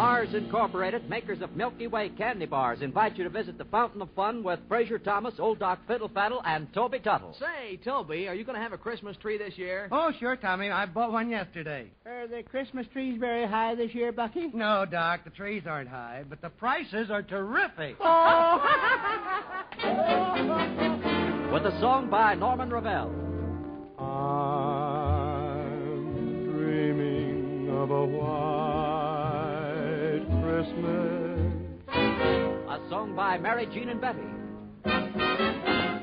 Mars Incorporated, makers of Milky Way candy bars, invite you to visit the Fountain of Fun with Fraser Thomas, Old Doc Fiddle Faddle, and Toby Tuttle. Say, Toby, are you going to have a Christmas tree this year? Oh, sure, Tommy. I bought one yesterday. Are the Christmas trees very high this year, Bucky? No, Doc, the trees aren't high, but the prices are terrific. Oh! With a song by Norman Ravel. I'm dreaming of a white Christmas. A song by Mary Jean and Betty.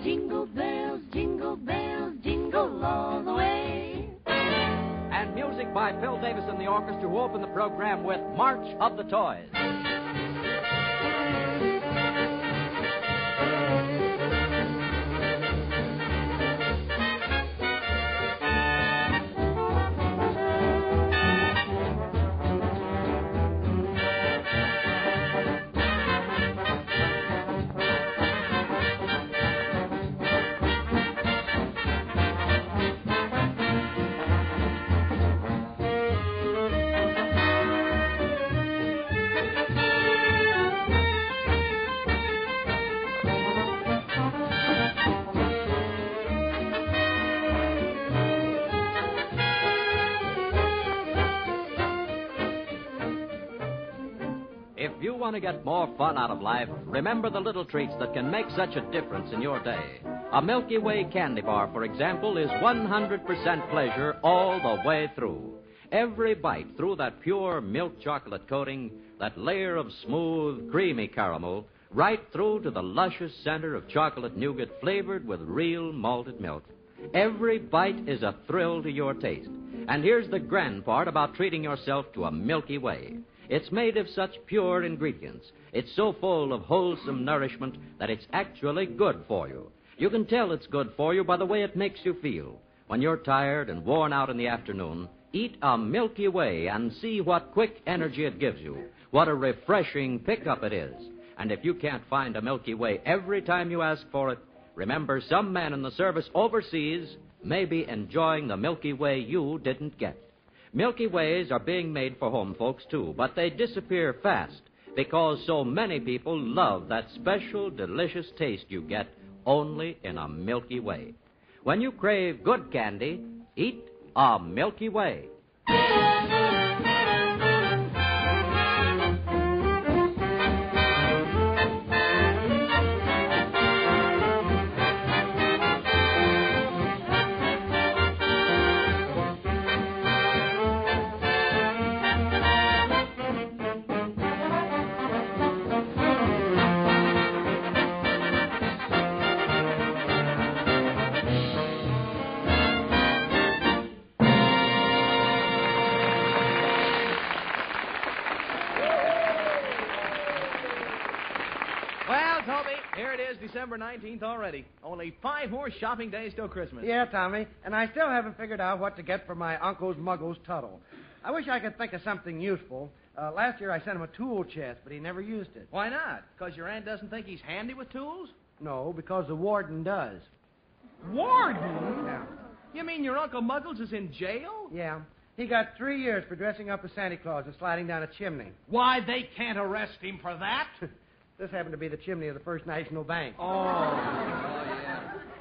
Jingle bells, jingle bells, jingle all the way. And music by Phil Davis and the orchestra who opened the program with March of the Toys. Want to get more fun out of life, remember the little treats that can make such a difference in your day. A Milky Way candy bar, for example, is 100% pleasure all the way through. Every bite through that pure milk chocolate coating, that layer of smooth, creamy caramel, right through to the luscious center of chocolate nougat flavored with real malted milk. Every bite is a thrill to your taste. And here's the grand part about treating yourself to a Milky Way. It's made of such pure ingredients. It's so full of wholesome nourishment that it's actually good for you. You can tell it's good for you by the way it makes you feel. When you're tired and worn out in the afternoon, eat a Milky Way and see what quick energy it gives you. What a refreshing pickup it is. And if you can't find a Milky Way every time you ask for it, remember some man in the service overseas may be enjoying the Milky Way you didn't get. Milky Ways are being made for home folks, too, but they disappear fast because so many people love that special, delicious taste you get only in a Milky Way. When you crave good candy, eat a Milky Way. Only five more shopping days till Christmas. Yeah, Tommy, and I still haven't figured out what to get for my uncle's muggles Tuttle. I wish I could think of something useful. Uh, last year I sent him a tool chest, but he never used it. Why not? Because your aunt doesn't think he's handy with tools? No, because the warden does. Warden? Yeah. You mean your Uncle Muggles is in jail? Yeah. He got three years for dressing up as Santa Claus and sliding down a chimney. Why, they can't arrest him for that. This happened to be the chimney of the First National Bank. Oh, yeah.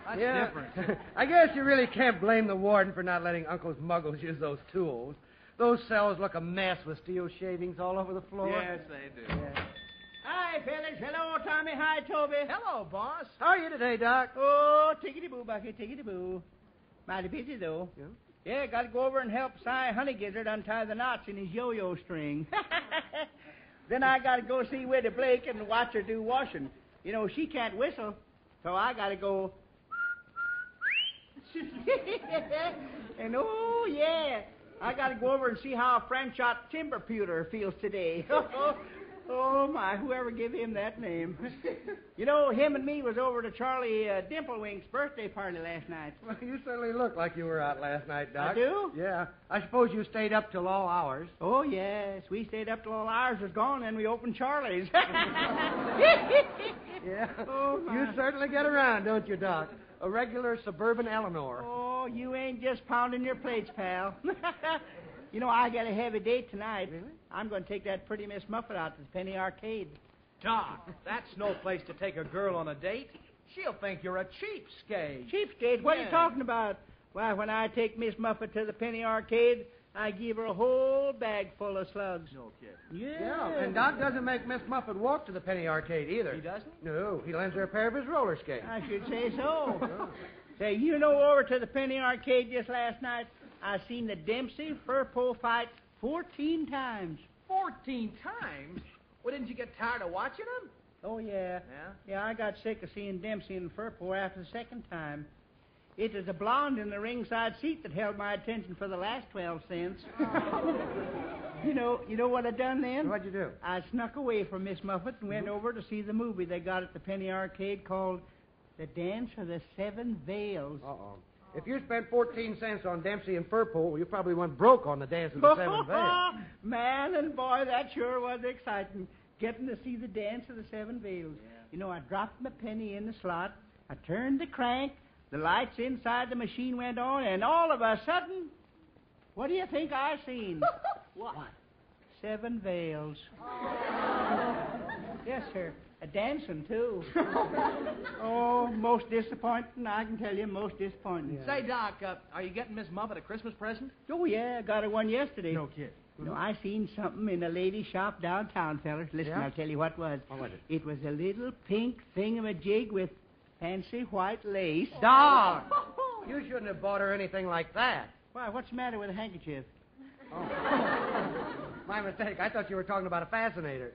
That's yeah. different. I guess you really can't blame the warden for not letting Uncle's muggles use those tools. Those cells look a mess with steel shavings all over the floor. Yes, they do. Hi, fellas. Hello, Tommy. Hi, Toby. Hello, boss. How are you today, Doc? Oh, tickety boo, Bucky, tickety boo. Mighty busy, though. Yeah? Yeah, got to go over and help Cy Honey Gizzard untie the knots in his yo-yo string. then I got to go see Widdy Blake and watch her do washing. You know, she can't whistle, so I got to go. and oh, yeah, I got to go over and see how a French hot timber pewter feels today. oh, my, whoever gave him that name. you know, him and me was over to Charlie uh, Dimplewink's birthday party last night. Well, you certainly look like you were out last night, Doc. I do? Yeah. I suppose you stayed up till all hours. Oh, yes. We stayed up till all ours was gone, and we opened Charlie's. Yeah. Oh, my. You certainly get around, don't you, Doc? A regular suburban Eleanor. oh, you ain't just pounding your plates, pal. You know, I got a heavy date tonight. Really? I'm going to take that pretty Miss Muffet out to the Penny Arcade. Doc, that's no place to take a girl on a date. She'll think you're a cheapskate. Cheapskate? What are you talking about? Why, when I take Miss Muffet to the Penny Arcade, I give her a whole bag full of slugs. No kid. Yeah. Yeah, and Doc doesn't make Miss Muffet walk to the penny arcade either. He doesn't? No, he lends her a pair of his roller skates. I should say so. Say, you know, over to the Penny Arcade just last night, I seen the Dempsey Firpo fight 14 times. Fourteen times? Well, didn't you get tired of watching them? Oh, yeah. Yeah. Yeah, I got sick of seeing Dempsey and Firpo after the second time. It was a blonde in the ringside seat that held my attention for the last 12 cents. you know, you know what I done then? What'd you do? I snuck away from Miss Muffet and went mm-hmm. over to see the movie they got at the Penny Arcade called The Dance of the Seven Veils. Uh-oh. If you spent 14 cents on Dempsey and Firpo, you probably went broke on the Dance of the Seven Veils. Man and boy, that sure was exciting. Getting to see the dance of the seven veils. You know, I dropped my penny in the slot. I turned the crank. The lights inside the machine went on, and all of a sudden, what do you think I seen? What? Seven veils. yes, sir. A dancing too. oh, most disappointing. I can tell you, most disappointing. Say, Doc, uh, are you getting Miss Muffet a Christmas present? Oh yeah, I got her one yesterday. No kid. No, I seen something in a lady shop downtown, fellas. Listen, Yeah? I'll tell you what it was. What was it? It was a little pink thingamajig with fancy white lace. Oh. Doc! You shouldn't have bought her anything like that. Why, what's the matter with a handkerchief? Oh. My mistake. I thought you were talking about a fascinator.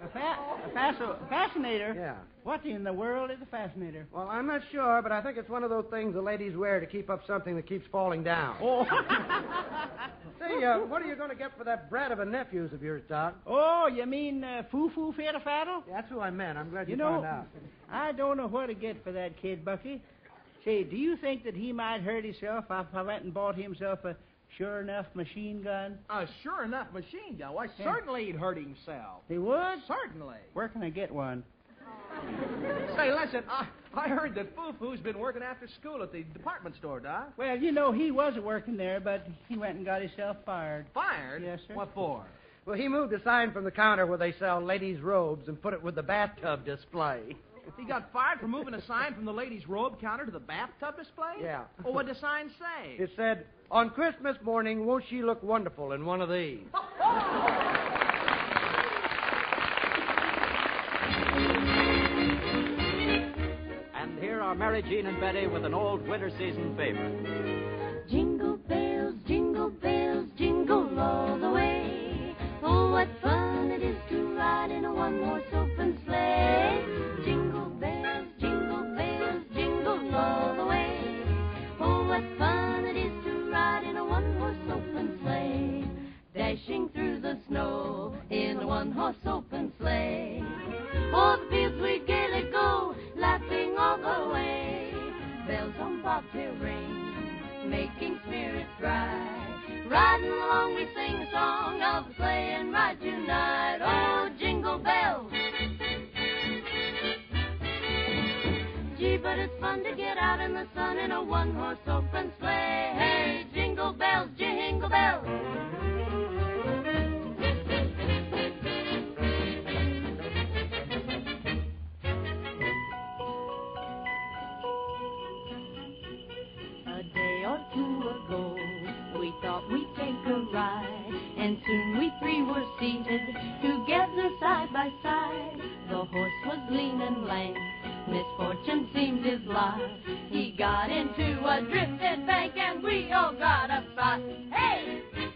A, fa- a, fasc- fascinator? Yeah. What in the world is a fascinator? Well, I'm not sure, but I think it's one of those things the ladies wear to keep up something that keeps falling down. Oh. Say, uh, what are you going to get for that brat of a nephew's of yours, Doc? oh, you mean uh, foo foo fiddle faddle? That's who I meant. I'm glad you, You know, found out. I don't know what to get for that kid, Bucky. Say, do you think that he might hurt himself if I went and bought himself a sure enough machine gun? A sure enough machine gun. Why, Yeah. certainly he'd hurt himself. He would? Certainly. Where can I get one? Say, listen, I, I heard that Foo-Foo's been working after school at the department store, Doc. Well, you know, he wasn't working there, but he went and got himself fired. Fired? Yes, sir. What for? Well, he moved a sign from the counter where they sell ladies' robes and put it with the bathtub display. He got fired for moving a sign from the ladies' robe counter to the bathtub display? Yeah. Well, what'd the sign say? It said, On Christmas morning, won't she look wonderful in one of these? And here are Mary Jean and Betty with an old winter season favorite. Jingle bells, jingle bells, jingle all the way. Oh, what fun it is to ride in a one-horse open sleigh. The snow in a one-horse open sleigh. Oh, the fields we gaily go, laughing all the way. Bells on bobtail ring, making spirits bright. Riding along, we sing a song of the sleigh and ride tonight. Oh, jingle bells. Gee, but it's fun to get out in the sun in a one-horse open sleigh. Hey, jingle bells, jingle bells. Soon we three were seated together side by side. The horse was lean and lank, misfortune seemed his lot. He got into a drifted bank, and we all got upset. Hey!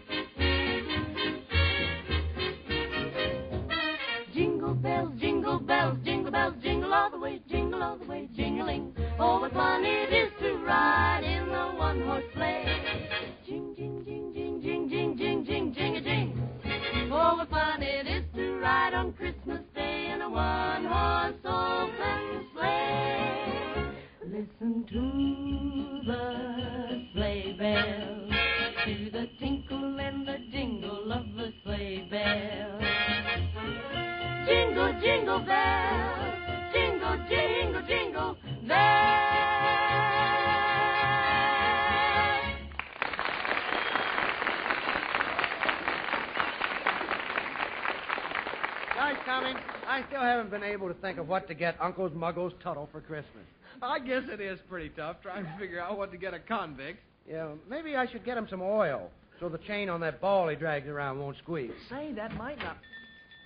To think of what to get Uncle Muggles Tuttle for Christmas. I guess it is pretty tough trying to figure out what to get a convict. Yeah, maybe I should get him some oil so the chain on that ball he drags around won't squeak. Say, that might not.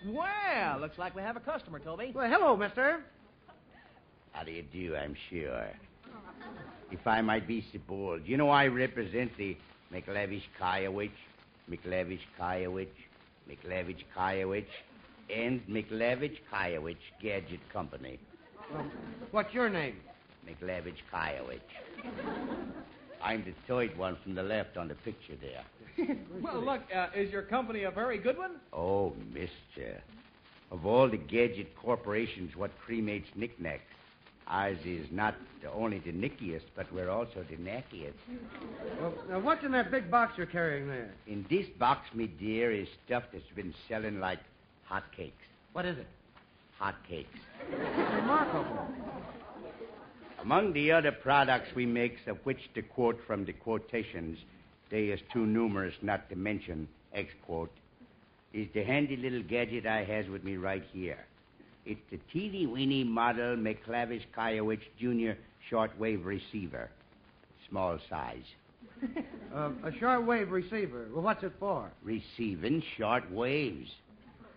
Well, looks like we have a customer, Toby. Well, hello, mister. How do you do, I'm sure. If I might be so bold, you know I represent the McLevish Kayowicz, McLevish Kayowicz, McLevish Kayowicz, and McLevish Kayowicz Gadget Company. Um, what's your name? McLevish Kayowicz. I'm the third one from the left on the picture there. Well, look, uh, is your company a very good one? Oh, mister. Of all the gadget corporations what cremates knickknacks, ours is not only the nickiest, but we're also the knackiest. Well, now, what's in that big box you're carrying there? In this box, me dear, is stuff that's been selling like hotcakes. What is it? Hotcakes. Remarkable. Among the other products we make, of which to quote from the quotations, they is too numerous not to mention, X quote, is the handy little gadget I has with me right here. It's the teeny weeny model McClavish Kayowicz Jr. shortwave receiver. Small size. Uh, a shortwave receiver. Well, what's it for? Receiving short waves.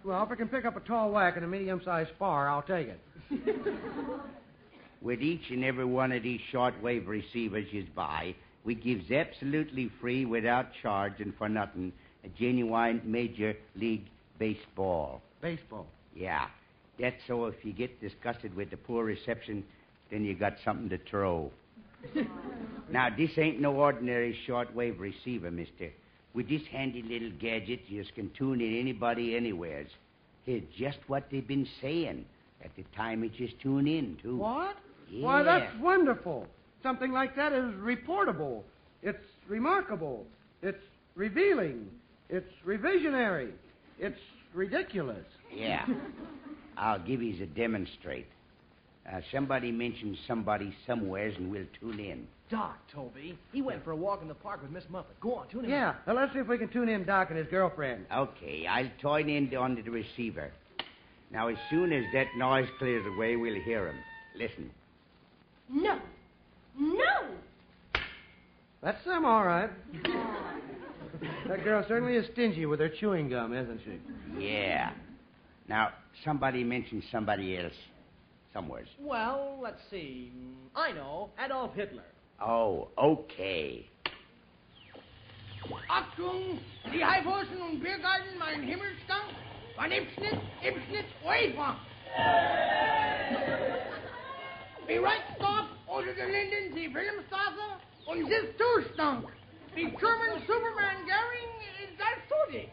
Well, if I can pick up a tall whack and a medium-sized spar, I'll take it. With each and every one of these shortwave receivers you buy, we gives absolutely free, without charge and for nothing, a genuine Major League Baseball. Baseball. Yeah. That's so if you get disgusted with the poor reception, then you got something to throw. now, this ain't no ordinary shortwave receiver, mister. With this handy little gadget, you can tune in anybody anywheres. Hear just what they've been saying at the time you just tune in, too. What? Yeah. Why, that's wonderful. Something like that is reportable. It's remarkable. It's revealing. It's revisionary. It's ridiculous. Yeah. I'll give you a demonstrate. Uh, somebody mentions somebody somewheres, and we'll tune in. Doc, Toby. He went for a walk in the park with Miss Muffet. Go on, tune him Yeah. Well, let's see if we can tune in Doc and his girlfriend. Okay, I'll tune in onto the receiver. Now, as soon as that noise clears away, we'll hear him. Listen. No. No. That's them, all right. that girl certainly is stingy with her chewing gum, isn't she? Yeah. Now, somebody mentioned somebody else somewheres. Well, let's see. I know. Adolf Hitler. Oh, okay. Achtung, die Haifosen und Biergarten, mein Himmelsgang, von Ipschnitz, Ipschnitz, Uefa. Die Reichstop oder der Linden, die Wilhelmstraße und this Zustand. Die German Superman Goering ist das Tutti.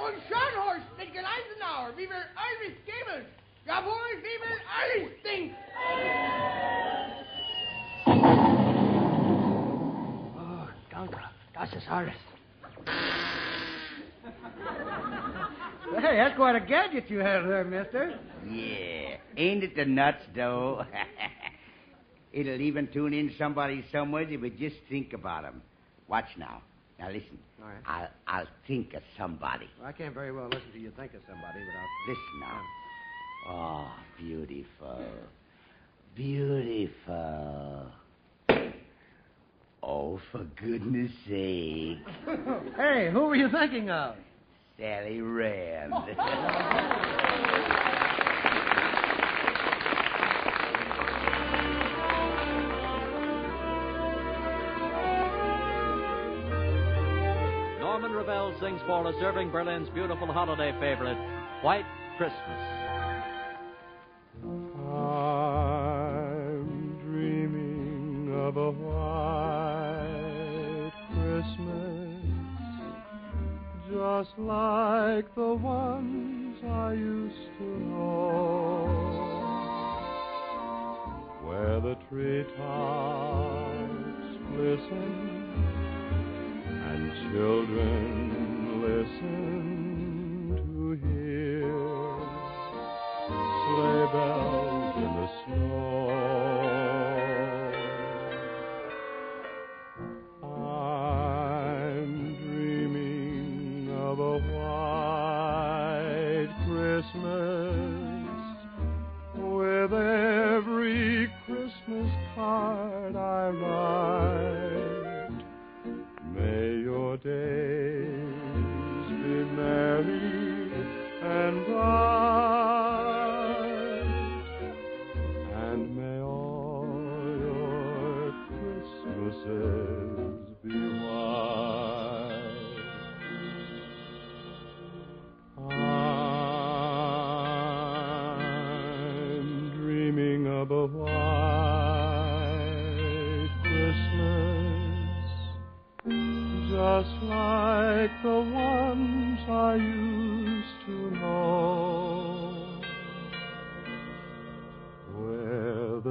Und Scharnhorst mit Gleisenauer, wie wir alles geben. Jawohl, wie wir alles denken. Oh, danke. Das ist alles. Hey, that's quite a gadget you have there, mister. Yeah. Ain't it the nuts, though? It'll even tune in somebody somewhere if we just think about 'em. Watch now. Now listen. All right. I'll I'll think of somebody. Well, I can't very well listen to you think of somebody without. Listen now. Oh, beautiful. Beautiful. Oh, for goodness sake. hey, who were you thinking of? Sally Rand. Norman Ravel sings for us Irving Berlin's beautiful holiday favorite, White Christmas. Like the ones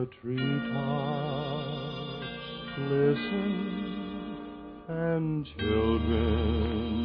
the treetops glisten and children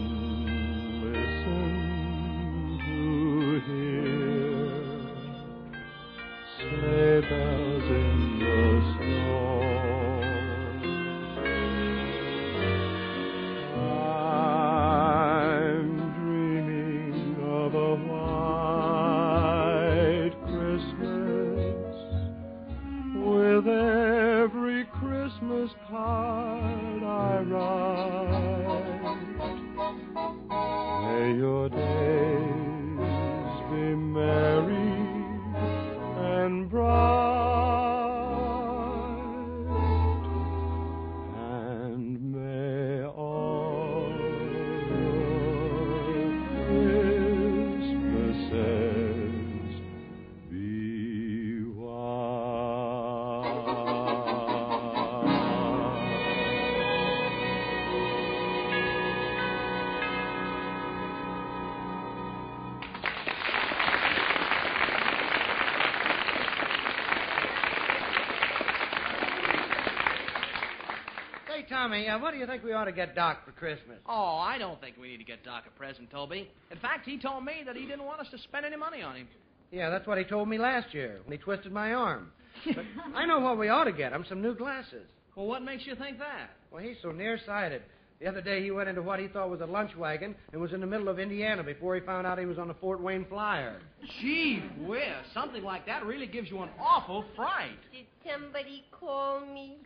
Say, Tommy, uh, what do you think we ought to get Doc for Christmas? Oh, I don't think we need to get Doc a present, Toby. In fact, he told me that he didn't want us to spend any money on him. Yeah, that's what he told me last year when he twisted my arm. But I know what we ought to get him some new glasses. Well, what makes you think that? Well, he's so nearsighted. The other day he went into what he thought was a lunch wagon and was in the middle of Indiana before he found out he was on the Fort Wayne Flyer. Gee whiz, something like that really gives you an awful fright. Did somebody call me?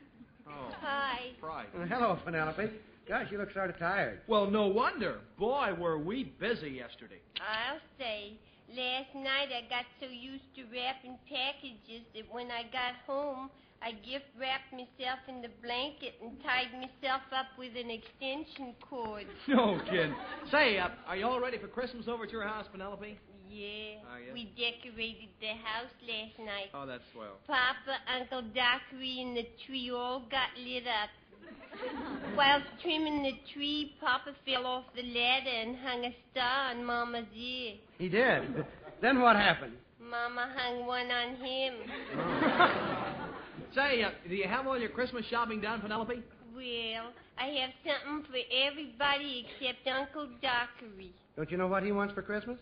Oh, Hi. fright. Uh, hello, Penelope. Gosh, you look sort of tired. Well, no wonder. Boy, were we busy yesterday. I'll say. Last night I got so used to wrapping packages that when I got home, I gift wrapped myself in the blanket and tied myself up with an extension cord. No kidding. Say, uh, are you all ready for Christmas over at your house, Penelope? Yeah. Are ya? We decorated the house last night. Oh, that's swell. Papa, Uncle Dockery, and the tree all got lit up. Whilst trimming the tree, Papa fell off the ladder and hung a star on Mama's ear. He did. then what happened? Mama hung one on him. Say, uh, do you have all your Christmas shopping done, Penelope? Well, I have something for everybody except Uncle Dockery. Don't you know what he wants for Christmas?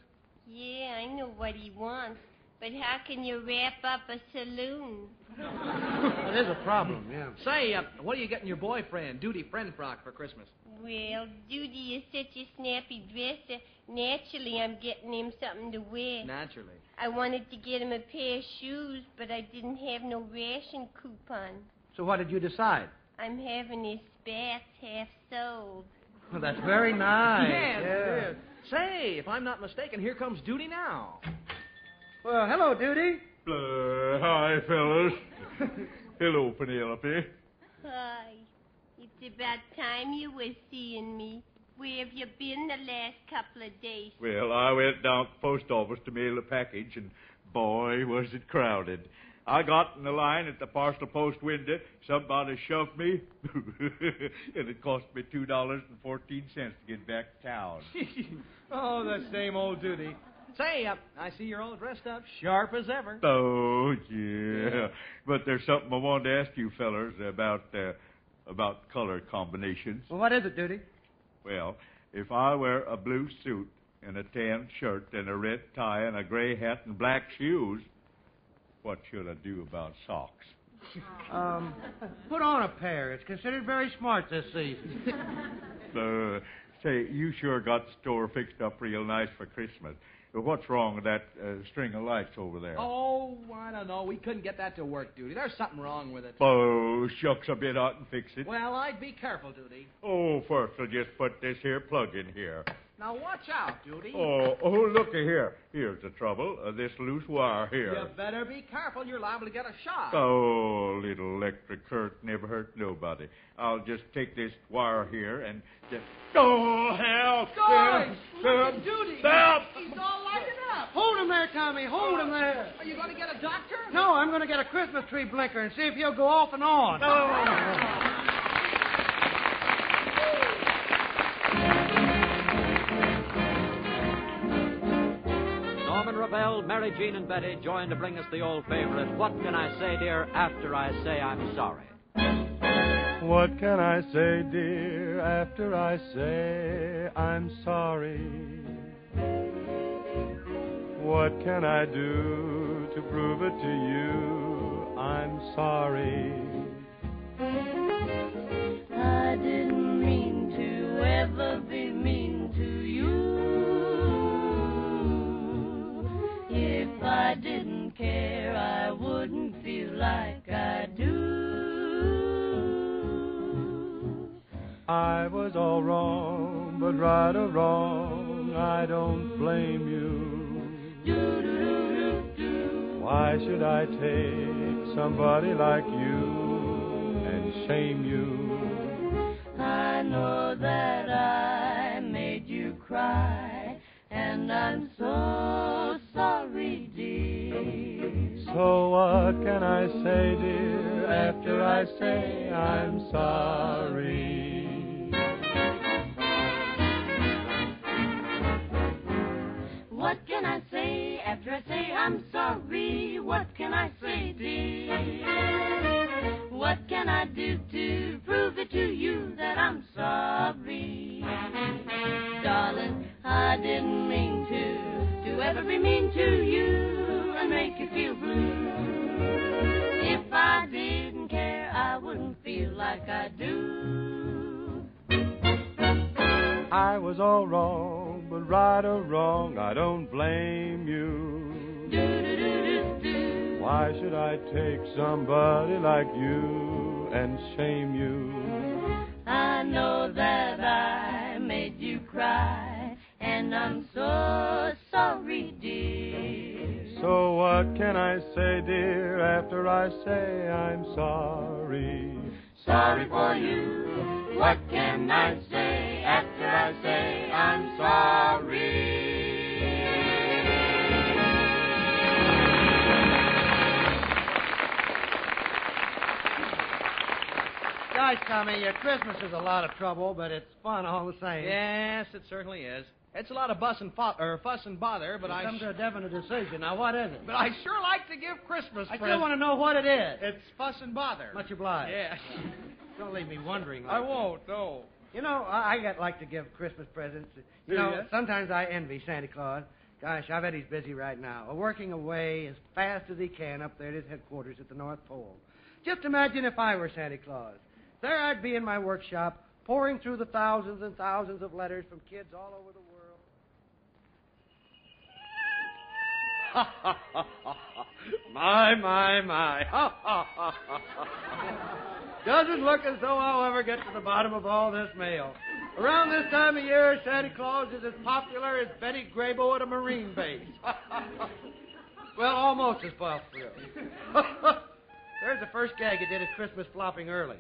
Yeah, I know what he wants. But how can you wrap up a saloon? That is a problem, yeah. Say, uh, what are you getting your boyfriend, Duty Friend Frock, for Christmas? Well, Duty is such a snappy dresser. Naturally, I'm getting him something to wear. Naturally. I wanted to get him a pair of shoes, but I didn't have no ration coupon. So what did you decide? I'm having his spats half sold. Well, that's very nice. Yes, yeah. It is. Say, if I'm not mistaken, here comes Duty now. Well, hello, Duty. Uh, hi, fellas. Hello, Penelope. Hi. It's about time you were seeing me. Where have you been the last couple of days? Well, I went down to the post office to mail a package, and boy, was it crowded. I got in the line at the parcel post window. Somebody shoved me, and it cost me two dollars and fourteen cents to get back to town. oh, the same old Duty. Say, uh, I see you're all dressed up, sharp as ever. Oh yeah, but there's something I wanted to ask you fellers about uh, about color combinations. Well, what is it, Duty? Well, if I wear a blue suit and a tan shirt and a red tie and a gray hat and black shoes, what should I do about socks? Um, put on a pair. It's considered very smart this season. Uh, say, you sure got the store fixed up real nice for Christmas. What's wrong with that uh, string of lights over there? Oh, I don't know. We couldn't get that to work, Duty. There's something wrong with it. Oh, shucks, I'll be out and fix it. Well, I'd be careful, Duty. Oh, first I'll just put this here plug in here. Now, watch out, Duty. Oh, oh, looky here. Here's the trouble. Uh, this loose wire here. You better be careful. You're liable to get a shock. Oh, little electric current never hurt nobody. I'll just take this wire here and just. Oh, help! Guys, Help! look at Duty. Help! He's all lighted up. Hold him there, Tommy. Hold him there. Are you going to get a doctor? No, I'm going to get a Christmas tree blinker and see if he'll go off and on. Norman Ravel, Mary Jean, and Betty join to bring us the old favorite, What Can I Say, Dear, After I Say I'm Sorry. What can I say, dear, after I say I'm sorry? What can I do to prove it to you I'm sorry? I didn't mean to ever be care, I wouldn't feel like I do. I was all wrong, but right or wrong, I don't blame you. Why should I take somebody like you and shame you? I know that I made you cry, and I'm so sorry. So what can I say, dear, after I say I'm sorry? What can I say after I say I'm sorry? What can I say, dear? What can I do to prove it to you that I'm sorry? Darling, I didn't mean to, to ever be mean to you you feel blue. If I didn't care, I wouldn't feel like I do. I was all wrong, but right or wrong, I don't blame you. Do-do-do-do-do. Why should I take somebody like you and shame you? I know that I made you cry, and I'm so sorry, dear. So what can I say, dear, after I say I'm sorry? Sorry for you. What can I say after I say I'm sorry? Gosh, Tommy, your Christmas is a lot of trouble, but it's fun all the same. Yes, it certainly is. It's a lot of fuss and, fo- fuss and bother, but We've I. come sh- to a definite decision. Now, what is it? But I sure like to give Christmas I still want to know what it is. It's fuss and bother. Much obliged. Yeah. Don't leave me wondering. I won't. No. You know, I, I got like to give Christmas presents. You know, sometimes I envy Santa Claus. Gosh, I bet he's busy right now, working away as fast as he can up there at his headquarters at the North Pole. Just imagine if I were Santa Claus. There I'd be in my workshop, pouring through the thousands and thousands of letters from kids all over the world. my, my, my. Doesn't look as though I'll ever get to the bottom of all this mail. Around this time of year, Santa Claus is as popular as Betty Grable at a Marine base. well, almost as popular. There's the first gag you did at Christmas flopping early.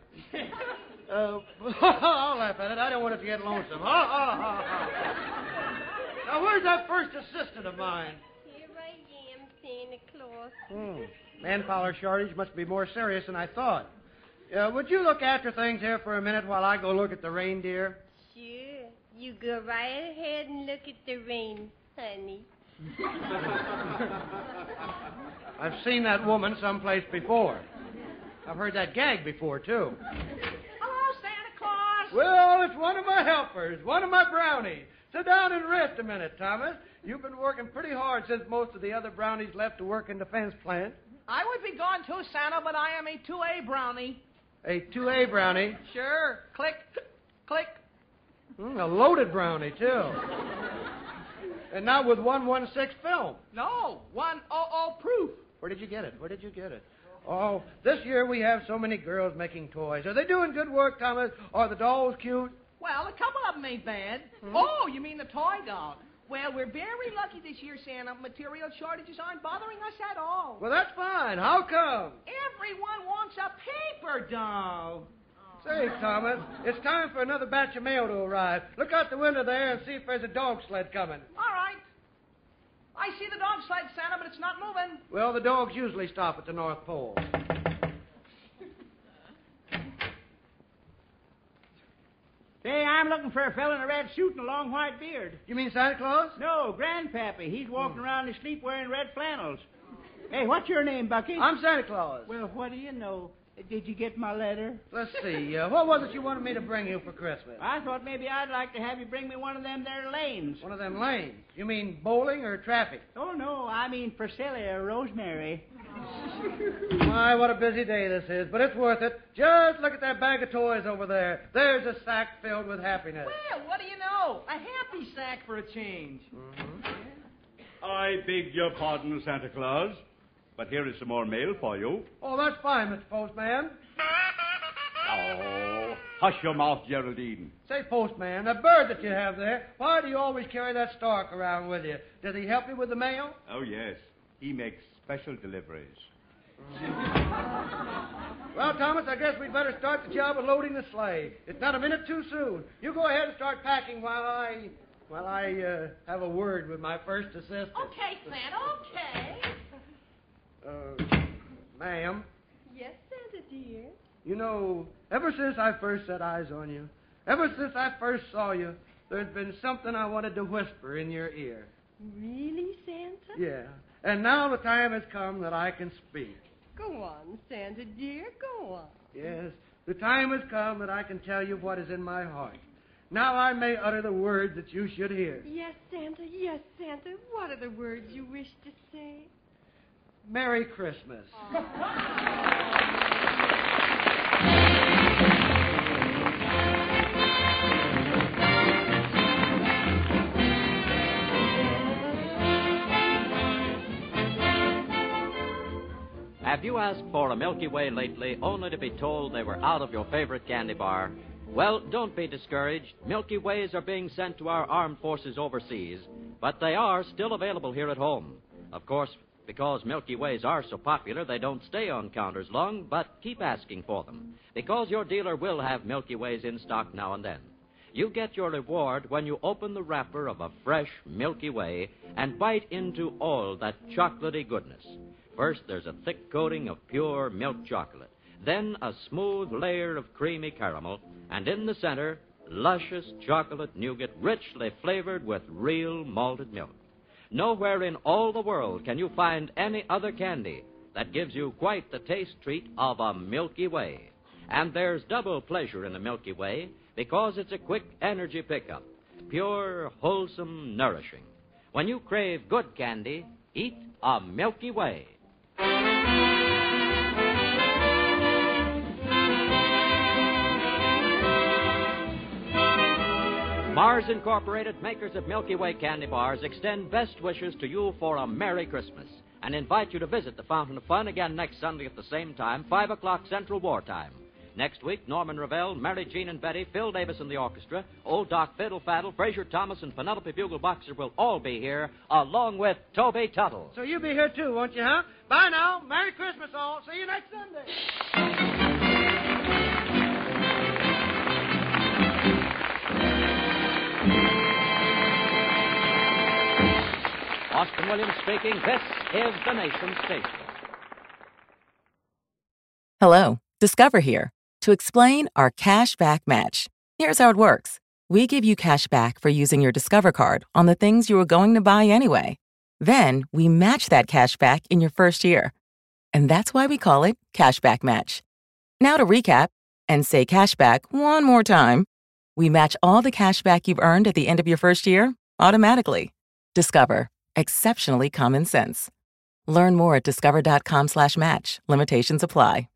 Uh, I'll laugh at it. I don't want it to get lonesome. Ha, ha, ha, ha. Now, where's that first assistant of mine? Here I am, Santa Claus. Hmm. Manpower shortage must be more serious than I thought. Uh, would you look after things here for a minute while I go look at the reindeer? Sure. You go right ahead and look at the rain, honey. I've seen that woman someplace before. I've heard that gag before, too. Hello, Santa Claus. Well, it's one of my helpers, one of my brownies. Sit down and rest a minute, Thomas. You've been working pretty hard since most of the other brownies left to work in the fence plant. I would be gone too, Santa, but I am a 2A brownie. A 2A brownie. Sure. Click, click. Mm, a loaded brownie, too. And not with 116 film. No, one oh oh proof. Where did you get it? Where did you get it? Oh, this year we have so many girls making toys. Are they doing good work, Thomas? Are the dolls cute? Well, a couple of them ain't bad. Oh, you mean the toy doll? Well, we're very lucky this year, Santa. Material shortages aren't bothering us at all. Well, that's fine. How come? Everyone wants a paper doll. Say, Thomas, it's time for another batch of mail to arrive. Look out the window there and see if there's a dog sled coming. All right. I see the dog sled, Santa, but it's not moving. Well, the dogs usually stop at the North Pole. Say, I'm looking for a fellow in a red suit and a long white beard. You mean Santa Claus? No, Grandpappy. He's walking hmm. around asleep wearing red flannels. Hey, what's your name, Bucky? I'm Santa Claus. Well, what do you know? Did you get my letter? Let's see. Uh, what was it you wanted me to bring you for Christmas? I thought maybe I'd like to have you bring me one of them there lanes. One of them lanes. You mean bowling or traffic? Oh, no, I mean Priscilla or Rosemary. My, what a busy day this is, but it's worth it. Just look at that bag of toys over there. There's a sack filled with happiness. Well, what do you know? A happy sack for a change. I beg your pardon, Santa Claus, but here is some more mail for you. Oh, that's fine, Mr. Postman. Oh, hush your mouth, Geraldine. Say, Postman, that bird that you have there, why do you always carry that stork around with you? Does he help you with the mail? Oh, yes. He makes special deliveries. Well, Thomas, I guess we'd better start the job of loading the sleigh. It's not a minute too soon. You go ahead and start packing while I, while I uh, have a word with my first assistant. Okay, Santa, okay. Uh, ma'am, Yes, Santa dear. you know, ever since I first set eyes on you, ever since I first saw you, there's been something I wanted to whisper in your ear. Really, Santa? Yeah. And now the time has come that I can speak. Go on, Santa dear, go on. Yes, the time has come that I can tell you what is in my heart. Now I may utter the words that you should hear. Yes, Santa, yes, Santa. What are the words you wish to say? Merry Christmas. Have you asked for a Milky Way lately only to be told they were out of your favorite candy bar? Well, don't be discouraged. Milky Ways are being sent to our armed forces overseas, but they are still available here at home. Of course, because Milky Ways are so popular, they don't stay on counters long, but keep asking for them. Because your dealer will have Milky Ways in stock now and then. You get your reward when you open the wrapper of a fresh Milky Way and bite into all that chocolatey goodness. First, there's a thick coating of pure milk chocolate, then a smooth layer of creamy caramel, and in the center, luscious chocolate nougat richly flavored with real malted milk. Nowhere in all the world can you find any other candy that gives you quite the taste treat of a Milky Way. And there's double pleasure in a Milky Way because it's a quick energy pickup, pure, wholesome, nourishing. When you crave good candy, eat a Milky Way. Mars Incorporated, makers of Milky Way candy bars, extend best wishes to you for a Merry Christmas and invite you to visit the Fountain of Fun again next Sunday at the same time, 5 o'clock Central War Time. Next week, Norman Ravel, Mary Jean and Betty, Phil Davis and the orchestra, Old Doc Fiddle Faddle, Fraser Thomas, and Penelope Bugle Boxer will all be here, along with Toby Tuttle. So you'll be here too, won't you, huh? Bye now. Merry Christmas, all. See you next Sunday. Austin Williams speaking. This is the Nation Station. Hello, Discover here to explain our cash back match. Here's how it works we give you cash back for using your Discover card on the things you were going to buy anyway. Then we match that cash back in your first year. And that's why we call it Cashback Match. Now to recap and say cashback one more time. We match all the cashback you've earned at the end of your first year automatically. Discover. Exceptionally common sense. Learn more at discover.com/match. Limitations apply.